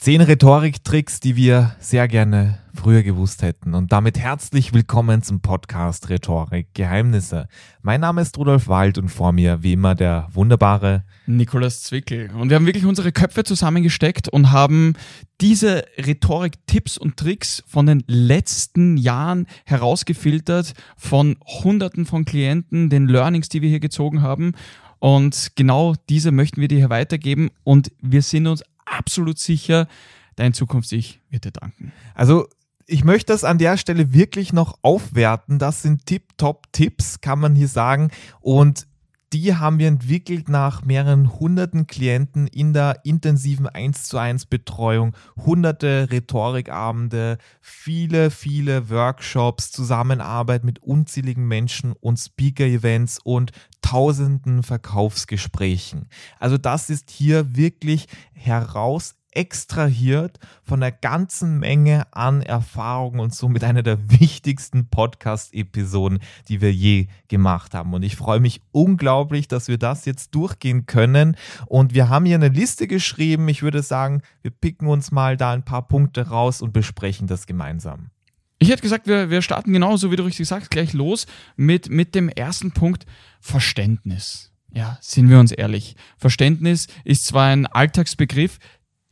Zehn Rhetoriktricks, die wir sehr gerne früher gewusst hätten. Und damit herzlich willkommen zum Podcast Rhetorik Geheimnisse. Mein Name ist Rudolf Wald und vor mir wie immer der wunderbare Nikolas Zwickel. Und wir haben wirklich unsere Köpfe zusammengesteckt und haben diese Rhetorik-Tipps und Tricks von den letzten Jahren herausgefiltert von Hunderten von Klienten, den Learnings, die wir hier gezogen haben. Und genau diese möchten wir dir hier weitergeben. Und wir sind uns absolut sicher, dein Zukunfts-Ich wird dir danken. Also ich möchte das an der Stelle wirklich noch aufwerten. Das sind Tip-Top-Tipps, kann man hier sagen. Und die haben wir entwickelt nach mehreren hunderten Klienten in der intensiven 1 zu 1 Betreuung, hunderte Rhetorikabende, viele, viele Workshops, Zusammenarbeit mit unzähligen Menschen und Speaker-Events und tausenden Verkaufsgesprächen. Also das ist hier wirklich heraus extrahiert von der ganzen Menge an Erfahrungen und somit einer der wichtigsten Podcast-Episoden, die wir je gemacht haben. Und ich freue mich unglaublich, dass wir das jetzt durchgehen können. Und wir haben hier eine Liste geschrieben. Ich würde sagen, wir picken uns mal da ein paar Punkte raus und besprechen das gemeinsam. Ich hätte gesagt, wir, wir starten genauso, wie du richtig sagst, gleich los mit, mit dem ersten Punkt Verständnis. Ja, sind wir uns ehrlich. Verständnis ist zwar ein Alltagsbegriff,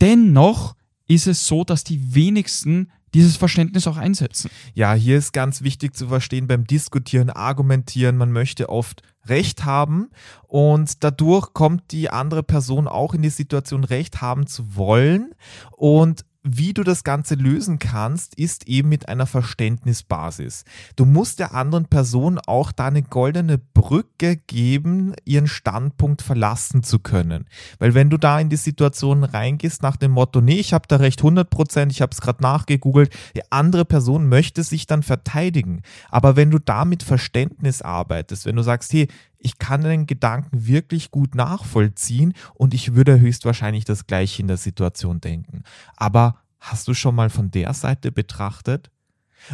Dennoch ist es so, dass die wenigsten dieses Verständnis auch einsetzen. Ja, hier ist ganz wichtig zu verstehen beim Diskutieren, Argumentieren, man möchte oft Recht haben und dadurch kommt die andere Person auch in die Situation, Recht haben zu wollen und wie du das Ganze lösen kannst, ist eben mit einer Verständnisbasis. Du musst der anderen Person auch deine goldene Brücke geben, ihren Standpunkt verlassen zu können. Weil wenn du da in die Situation reingehst nach dem Motto, nee, ich habe da recht 100 Prozent, ich habe es gerade nachgegoogelt, die andere Person möchte sich dann verteidigen. Aber wenn du da mit Verständnis arbeitest, wenn du sagst, hey, ich kann den Gedanken wirklich gut nachvollziehen und ich würde höchstwahrscheinlich das gleiche in der Situation denken. Aber hast du schon mal von der Seite betrachtet?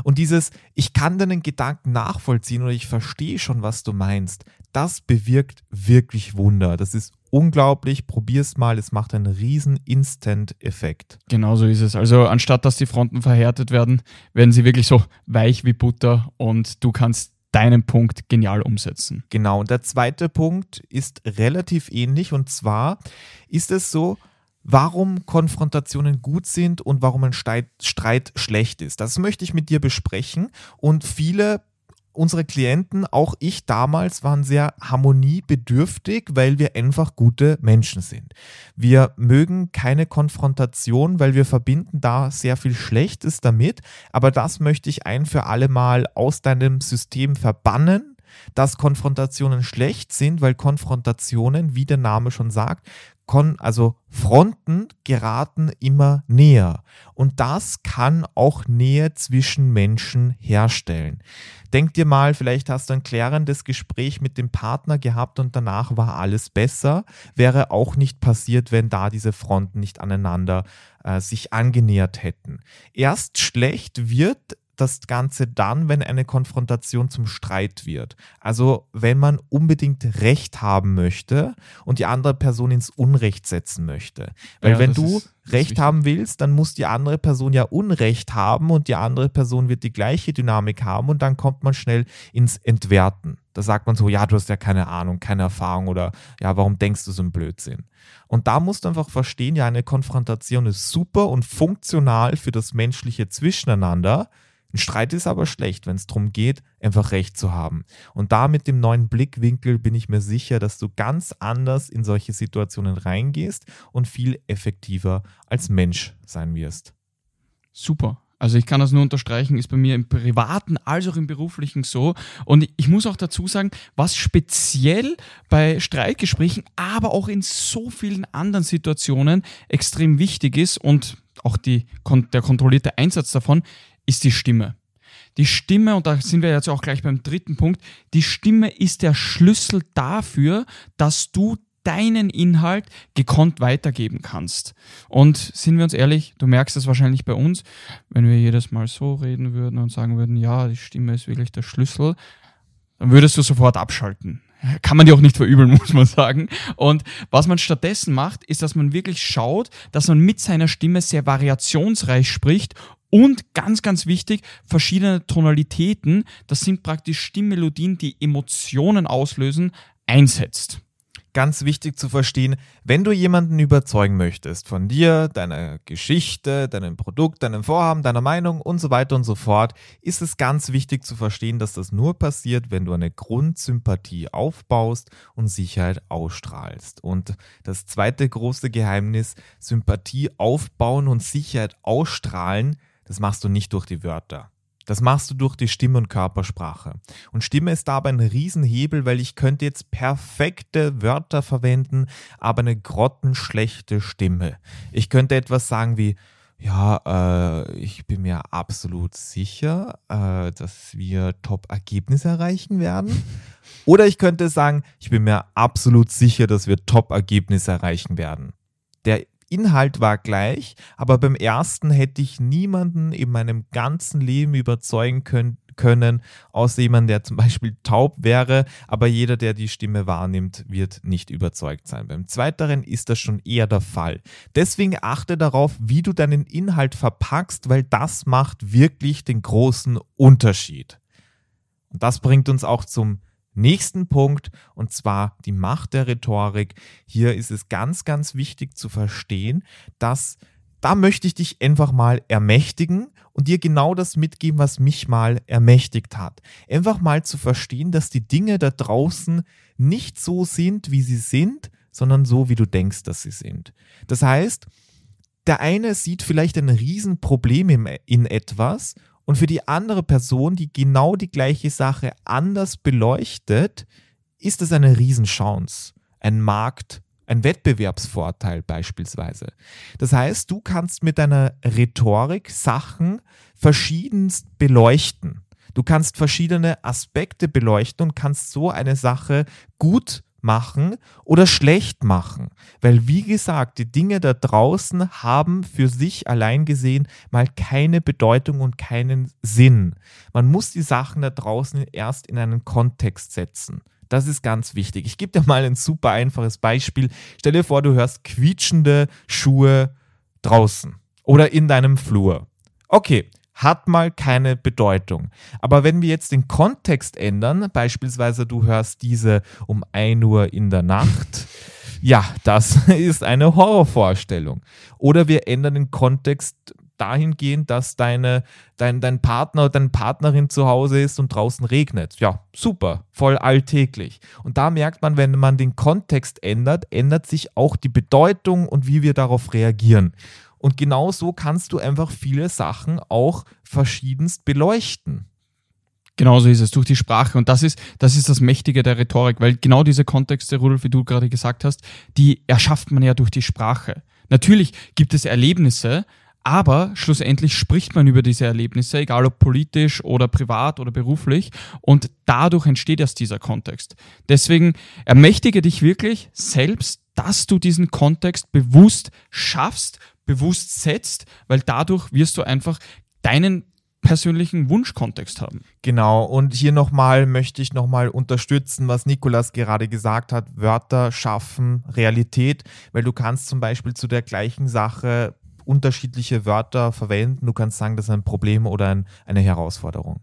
Und dieses, ich kann deinen Gedanken nachvollziehen oder ich verstehe schon, was du meinst, das bewirkt wirklich Wunder. Das ist unglaublich. Probier's mal, es macht einen riesen Instant-Effekt. Genau so ist es. Also anstatt dass die Fronten verhärtet werden, werden sie wirklich so weich wie Butter und du kannst deinen Punkt genial umsetzen. Genau, und der zweite Punkt ist relativ ähnlich und zwar ist es so, warum Konfrontationen gut sind und warum ein Streit schlecht ist. Das möchte ich mit dir besprechen und viele unsere Klienten, auch ich damals, waren sehr harmoniebedürftig, weil wir einfach gute Menschen sind. Wir mögen keine Konfrontation, weil wir verbinden da sehr viel Schlechtes damit. Aber das möchte ich ein für alle Mal aus deinem System verbannen dass Konfrontationen schlecht sind, weil Konfrontationen, wie der Name schon sagt, Kon also Fronten geraten immer näher. Und das kann auch Nähe zwischen Menschen herstellen. Denk dir mal, vielleicht hast du ein klärendes Gespräch mit dem Partner gehabt und danach war alles besser. Wäre auch nicht passiert, wenn da diese Fronten nicht aneinander äh, sich angenähert hätten. Erst schlecht wird das Ganze dann, wenn eine Konfrontation zum Streit wird. Also wenn man unbedingt Recht haben möchte und die andere Person ins Unrecht setzen möchte. Weil ja, wenn du ist, Recht haben willst, dann muss die andere Person ja Unrecht haben und die andere Person wird die gleiche Dynamik haben und dann kommt man schnell ins Entwerten. Da sagt man so, ja, du hast ja keine Ahnung, keine Erfahrung oder ja, warum denkst du so ein Blödsinn? Und da musst du einfach verstehen, ja, eine Konfrontation ist super und funktional für das menschliche Zwischeneinander. Ein Streit ist aber schlecht, wenn es darum geht, einfach Recht zu haben. Und da mit dem neuen Blickwinkel bin ich mir sicher, dass du ganz anders in solche Situationen reingehst und viel effektiver als Mensch sein wirst. Super. Also ich kann das nur unterstreichen, ist bei mir im privaten als auch im beruflichen so. Und ich muss auch dazu sagen, was speziell bei Streitgesprächen, aber auch in so vielen anderen Situationen extrem wichtig ist und auch die, der kontrollierte Einsatz davon, ist die Stimme. Die Stimme, und da sind wir jetzt auch gleich beim dritten Punkt, die Stimme ist der Schlüssel dafür, dass du deinen Inhalt gekonnt weitergeben kannst. Und sind wir uns ehrlich, du merkst das wahrscheinlich bei uns, wenn wir jedes Mal so reden würden und sagen würden, ja, die Stimme ist wirklich der Schlüssel, dann würdest du sofort abschalten. kann man die auch nicht verübeln, muss man sagen. Und was man stattdessen macht, ist, dass man wirklich schaut, dass man mit seiner Stimme sehr variationsreich spricht und ganz, ganz wichtig, verschiedene Tonalitäten, das sind praktisch Stimmmelodien, die Emotionen auslösen, einsetzt ganz wichtig zu verstehen, wenn du jemanden überzeugen möchtest von dir, deiner Geschichte, deinem Produkt, deinem Vorhaben, deiner Meinung und so weiter und so fort, ist es ganz wichtig zu verstehen, dass das nur passiert, wenn du eine Grundsympathie aufbaust und Sicherheit ausstrahlst. Und das zweite große Geheimnis, Sympathie aufbauen und Sicherheit ausstrahlen, das machst du nicht durch die Wörter. Das machst du durch die Stimme und Körpersprache. Und Stimme ist dabei ein Riesenhebel, weil ich könnte jetzt perfekte Wörter verwenden, aber eine grottenschlechte Stimme. Ich könnte etwas sagen wie, ja, äh, ich bin mir absolut sicher, äh, dass wir Top-Ergebnisse erreichen werden. Oder ich könnte sagen, ich bin mir absolut sicher, dass wir Top-Ergebnisse erreichen werden. Inhalt war gleich, aber beim ersten hätte ich niemanden in meinem ganzen Leben überzeugen können, können, außer jemand, der zum Beispiel taub wäre, aber jeder, der die Stimme wahrnimmt, wird nicht überzeugt sein. Beim zweiteren ist das schon eher der Fall. Deswegen achte darauf, wie du deinen Inhalt verpackst, weil das macht wirklich den großen Unterschied. Und das bringt uns auch zum nächsten Punkt und zwar die Macht der Rhetorik. Hier ist es ganz, ganz wichtig zu verstehen, dass da möchte ich dich einfach mal ermächtigen und dir genau das mitgeben, was mich mal ermächtigt hat. Einfach mal zu verstehen, dass die Dinge da draußen nicht so sind, wie sie sind, sondern so, wie du denkst, dass sie sind. Das heißt, der eine sieht vielleicht ein Riesenproblem in etwas und für die andere Person, die genau die gleiche Sache anders beleuchtet, ist es eine Riesenchance, ein Markt, ein Wettbewerbsvorteil beispielsweise. Das heißt, du kannst mit deiner Rhetorik Sachen verschiedenst beleuchten. Du kannst verschiedene Aspekte beleuchten und kannst so eine Sache gut machen oder schlecht machen. Weil, wie gesagt, die Dinge da draußen haben für sich allein gesehen mal keine Bedeutung und keinen Sinn. Man muss die Sachen da draußen erst in einen Kontext setzen. Das ist ganz wichtig. Ich gebe dir mal ein super einfaches Beispiel. Stell dir vor, du hörst quietschende Schuhe draußen oder in deinem Flur. Okay, hat mal keine Bedeutung. Aber wenn wir jetzt den Kontext ändern, beispielsweise du hörst diese um 1 Uhr in der Nacht, ja, das ist eine Horrorvorstellung. Oder wir ändern den Kontext dahingehend, dass deine, dein, dein Partner oder deine Partnerin zu Hause ist und draußen regnet. Ja, super, voll alltäglich. Und da merkt man, wenn man den Kontext ändert, ändert sich auch die Bedeutung und wie wir darauf reagieren. Und genau so kannst du einfach viele Sachen auch verschiedenst beleuchten. Genauso ist es, durch die Sprache. Und das ist, das ist das Mächtige der Rhetorik, weil genau diese Kontexte, Rudolf, wie du gerade gesagt hast, die erschafft man ja durch die Sprache. Natürlich gibt es Erlebnisse, aber schlussendlich spricht man über diese Erlebnisse, egal ob politisch oder privat oder beruflich, und dadurch entsteht erst dieser Kontext. Deswegen ermächtige dich wirklich selbst, dass du diesen Kontext bewusst schaffst, bewusst setzt, weil dadurch wirst du einfach deinen persönlichen Wunschkontext haben. Genau, und hier nochmal möchte ich nochmal unterstützen, was Nikolas gerade gesagt hat. Wörter schaffen Realität, weil du kannst zum Beispiel zu der gleichen Sache unterschiedliche Wörter verwenden. Du kannst sagen, das ist ein Problem oder ein, eine Herausforderung.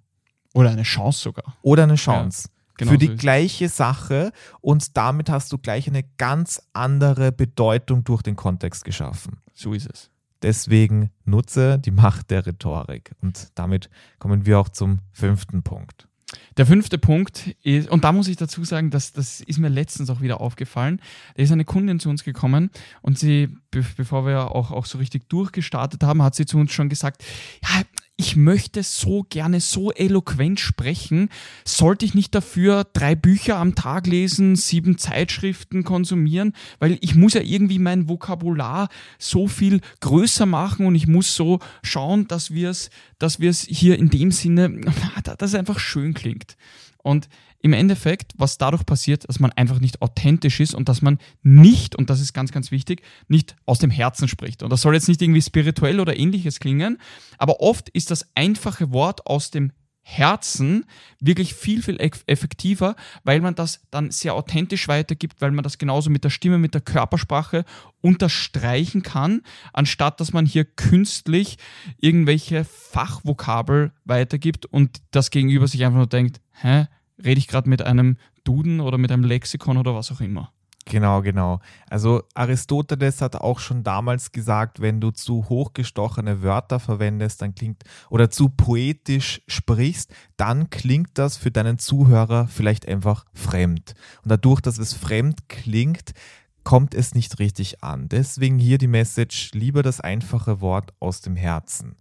Oder eine Chance sogar. Oder eine Chance. Genau für die so gleiche Sache und damit hast du gleich eine ganz andere Bedeutung durch den Kontext geschaffen. So ist es. Deswegen nutze die Macht der Rhetorik. Und damit kommen wir auch zum fünften Punkt. Der fünfte Punkt ist, und da muss ich dazu sagen, dass das ist mir letztens auch wieder aufgefallen. Da ist eine Kundin zu uns gekommen und sie, bevor wir auch, auch so richtig durchgestartet haben, hat sie zu uns schon gesagt, ja, ich möchte so gerne so eloquent sprechen. Sollte ich nicht dafür drei Bücher am Tag lesen, sieben Zeitschriften konsumieren? Weil ich muss ja irgendwie mein Vokabular so viel größer machen und ich muss so schauen, dass wir es, dass wir es hier in dem Sinne, dass es einfach schön klingt. Und im Endeffekt, was dadurch passiert, dass man einfach nicht authentisch ist und dass man nicht, und das ist ganz, ganz wichtig, nicht aus dem Herzen spricht. Und das soll jetzt nicht irgendwie spirituell oder ähnliches klingen, aber oft ist das einfache Wort aus dem Herzen wirklich viel, viel effektiver, weil man das dann sehr authentisch weitergibt, weil man das genauso mit der Stimme, mit der Körpersprache unterstreichen kann, anstatt dass man hier künstlich irgendwelche Fachvokabel weitergibt und das Gegenüber sich einfach nur denkt, hä, rede ich gerade mit einem Duden oder mit einem Lexikon oder was auch immer. Genau, genau. Also Aristoteles hat auch schon damals gesagt, wenn du zu hochgestochene Wörter verwendest, dann klingt oder zu poetisch sprichst, dann klingt das für deinen Zuhörer vielleicht einfach fremd. Und dadurch, dass es fremd klingt, kommt es nicht richtig an. Deswegen hier die Message, lieber das einfache Wort aus dem Herzen.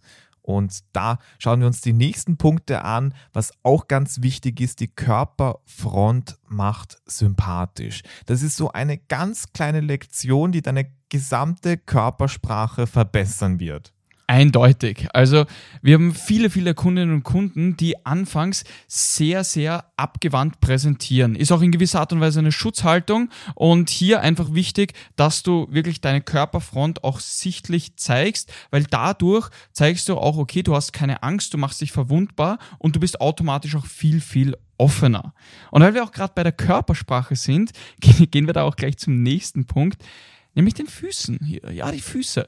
Und da schauen wir uns die nächsten Punkte an. Was auch ganz wichtig ist, die Körperfront macht sympathisch. Das ist so eine ganz kleine Lektion, die deine gesamte Körpersprache verbessern wird. Eindeutig. Also wir haben viele, viele Kundinnen und Kunden, die anfangs sehr, sehr abgewandt präsentieren. Ist auch in gewisser Art und Weise eine Schutzhaltung und hier einfach wichtig, dass du wirklich deine Körperfront auch sichtlich zeigst, weil dadurch zeigst du auch, okay, du hast keine Angst, du machst dich verwundbar und du bist automatisch auch viel, viel offener. Und weil wir auch gerade bei der Körpersprache sind, gehen wir da auch gleich zum nächsten Punkt, nämlich den Füßen hier. Ja, die Füße.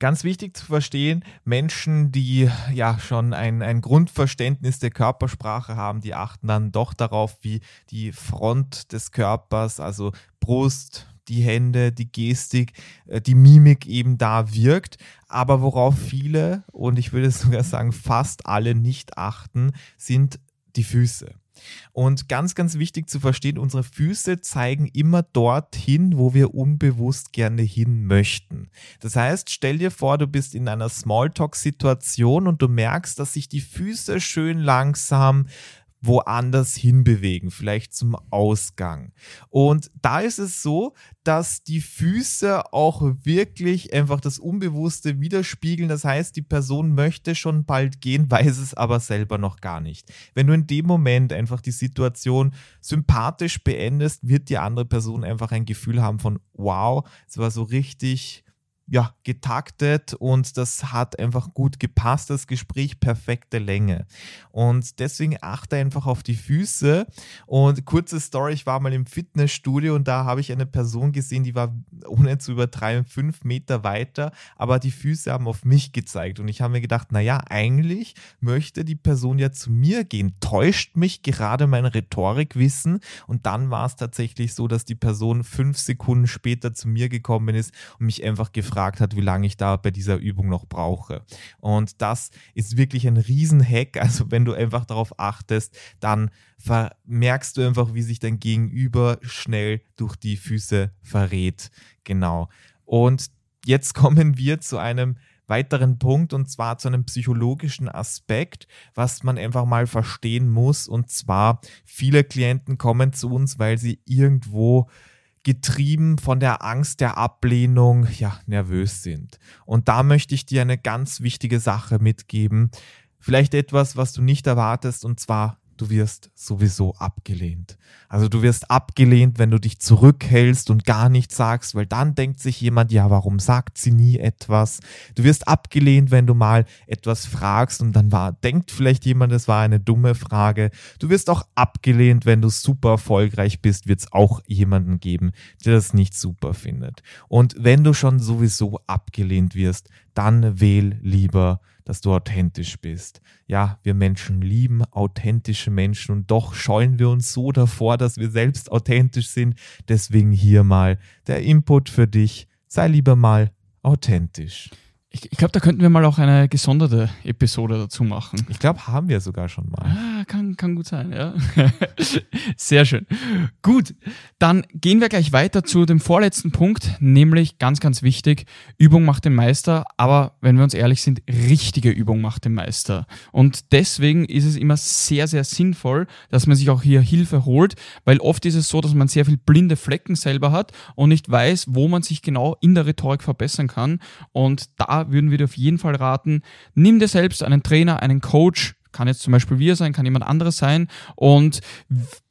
Ganz wichtig zu verstehen, Menschen, die ja schon ein, ein Grundverständnis der Körpersprache haben, die achten dann doch darauf, wie die Front des Körpers, also Brust, die Hände, die Gestik, äh, die Mimik eben da wirkt. Aber worauf viele, und ich würde sogar sagen fast alle nicht achten, sind die Füße. Und ganz, ganz wichtig zu verstehen, unsere Füße zeigen immer dorthin, wo wir unbewusst gerne hin möchten. Das heißt, stell dir vor, du bist in einer Smalltalk-Situation und du merkst, dass sich die Füße schön langsam woanders hinbewegen, vielleicht zum Ausgang. Und da ist es so, dass die Füße auch wirklich einfach das Unbewusste widerspiegeln. Das heißt, die Person möchte schon bald gehen, weiß es aber selber noch gar nicht. Wenn du in dem Moment einfach die Situation sympathisch beendest, wird die andere Person einfach ein Gefühl haben von, wow, es war so richtig ja, getaktet und das hat einfach gut gepasst, das Gespräch, perfekte Länge. Und deswegen achte einfach auf die Füße. Und kurze Story, ich war mal im Fitnessstudio und da habe ich eine Person gesehen, die war ohne zu übertreiben fünf Meter weiter, aber die Füße haben auf mich gezeigt. Und ich habe mir gedacht, naja, eigentlich möchte die Person ja zu mir gehen. Täuscht mich gerade mein Rhetorikwissen? Und dann war es tatsächlich so, dass die Person fünf Sekunden später zu mir gekommen ist und mich einfach gefragt gefragt hat, wie lange ich da bei dieser Übung noch brauche. Und das ist wirklich ein Riesenhack. Also wenn du einfach darauf achtest, dann merkst du einfach, wie sich dein Gegenüber schnell durch die Füße verrät. Genau. Und jetzt kommen wir zu einem weiteren Punkt und zwar zu einem psychologischen Aspekt, was man einfach mal verstehen muss. Und zwar, viele Klienten kommen zu uns, weil sie irgendwo getrieben von der Angst der Ablehnung, ja, nervös sind. Und da möchte ich dir eine ganz wichtige Sache mitgeben. Vielleicht etwas, was du nicht erwartest, und zwar du wirst sowieso abgelehnt. Also du wirst abgelehnt, wenn du dich zurückhältst und gar nichts sagst, weil dann denkt sich jemand, ja, warum sagt sie nie etwas? Du wirst abgelehnt, wenn du mal etwas fragst und dann war, denkt vielleicht jemand, es war eine dumme Frage. Du wirst auch abgelehnt, wenn du super erfolgreich bist, wird es auch jemanden geben, der das nicht super findet. Und wenn du schon sowieso abgelehnt wirst, dann wähl lieber dass du authentisch bist. Ja, wir Menschen lieben authentische Menschen und doch scheuen wir uns so davor, dass wir selbst authentisch sind. Deswegen hier mal der Input für dich. Sei lieber mal authentisch. Ich, ich glaube, da könnten wir mal auch eine gesonderte Episode dazu machen. Ich glaube, haben wir sogar schon mal. Ah, kann, kann gut sein, ja. Sehr schön. Gut, dann gehen wir gleich weiter zu dem vorletzten Punkt, nämlich ganz, ganz wichtig, Übung macht den Meister, aber wenn wir uns ehrlich sind, richtige Übung macht den Meister. Und deswegen ist es immer sehr, sehr sinnvoll, dass man sich auch hier Hilfe holt, weil oft ist es so, dass man sehr viel blinde Flecken selber hat und nicht weiß, wo man sich genau in der Rhetorik verbessern kann. Und da würden wir dir auf jeden Fall raten, nimm dir selbst einen Trainer, einen Coach, kann jetzt zum Beispiel wir sein, kann jemand anderes sein und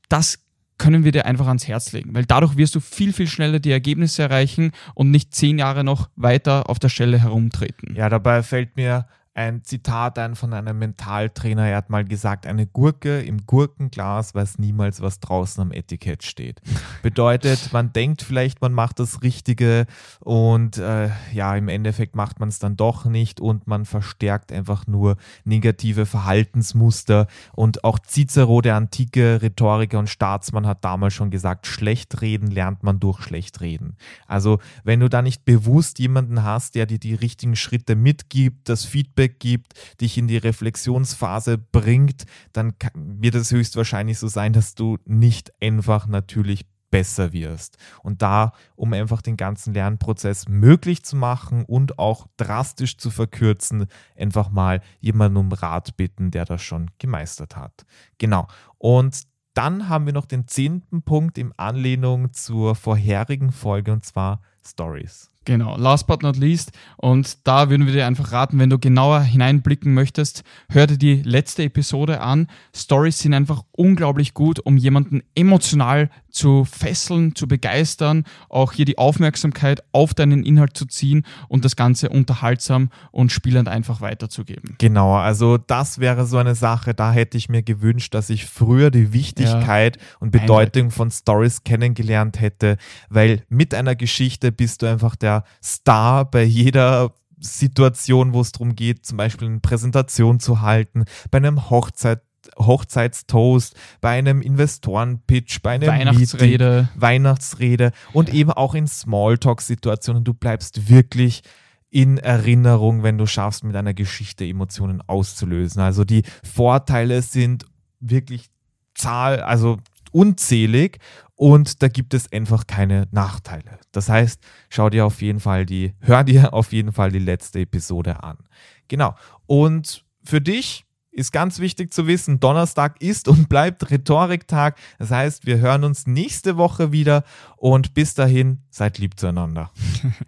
das können wir dir einfach ans Herz legen, weil dadurch wirst du viel, viel schneller die Ergebnisse erreichen und nicht zehn Jahre noch weiter auf der Stelle herumtreten. Ja, dabei fällt mir ein Zitat ein von einem Mentaltrainer. Er hat mal gesagt, eine Gurke im Gurkenglas weiß niemals, was draußen am Etikett steht. Bedeutet, man denkt vielleicht, man macht das Richtige und äh, ja, im Endeffekt macht man es dann doch nicht und man verstärkt einfach nur negative Verhaltensmuster. Und auch Cicero, der antike Rhetoriker und Staatsmann, hat damals schon gesagt, schlecht reden lernt man durch schlecht reden. Also, wenn du da nicht bewusst jemanden hast, der dir die richtigen Schritte mitgibt, das Feedback Feedback gibt, dich in die Reflexionsphase bringt, dann wird es höchstwahrscheinlich so sein, dass du nicht einfach natürlich besser wirst. Und da, um einfach den ganzen Lernprozess möglich zu machen und auch drastisch zu verkürzen, einfach mal jemanden um Rat bitten, der das schon gemeistert hat. Genau. Und dann haben wir noch den zehnten Punkt in Anlehnung zur vorherigen Folge und zwar Stories. Genau, last but not least. Und da würden wir dir einfach raten, wenn du genauer hineinblicken möchtest, hör dir die letzte Episode an. Stories sind einfach unglaublich gut, um jemanden emotional zu fesseln, zu begeistern, auch hier die Aufmerksamkeit auf deinen Inhalt zu ziehen und das Ganze unterhaltsam und spielend einfach weiterzugeben. Genau, also das wäre so eine Sache, da hätte ich mir gewünscht, dass ich früher die Wichtigkeit ja, und Bedeutung eindeutig. von Stories kennengelernt hätte, weil mit einer Geschichte bist du einfach der Star bei jeder Situation, wo es darum geht, zum Beispiel eine Präsentation zu halten, bei einem Hochzeit Hochzeitstoast, bei einem Investorenpitch, bei einer Weihnachtsrede. Meeting, Weihnachtsrede und eben auch in Smalltalk-Situationen. Du bleibst wirklich in Erinnerung, wenn du schaffst, mit einer Geschichte Emotionen auszulösen. Also die Vorteile sind wirklich zahl, also unzählig und da gibt es einfach keine Nachteile. Das heißt, schau dir auf jeden Fall die, hör dir auf jeden Fall die letzte Episode an. Genau. Und für dich ist ganz wichtig zu wissen, Donnerstag ist und bleibt Rhetoriktag. Das heißt, wir hören uns nächste Woche wieder und bis dahin seid lieb zueinander.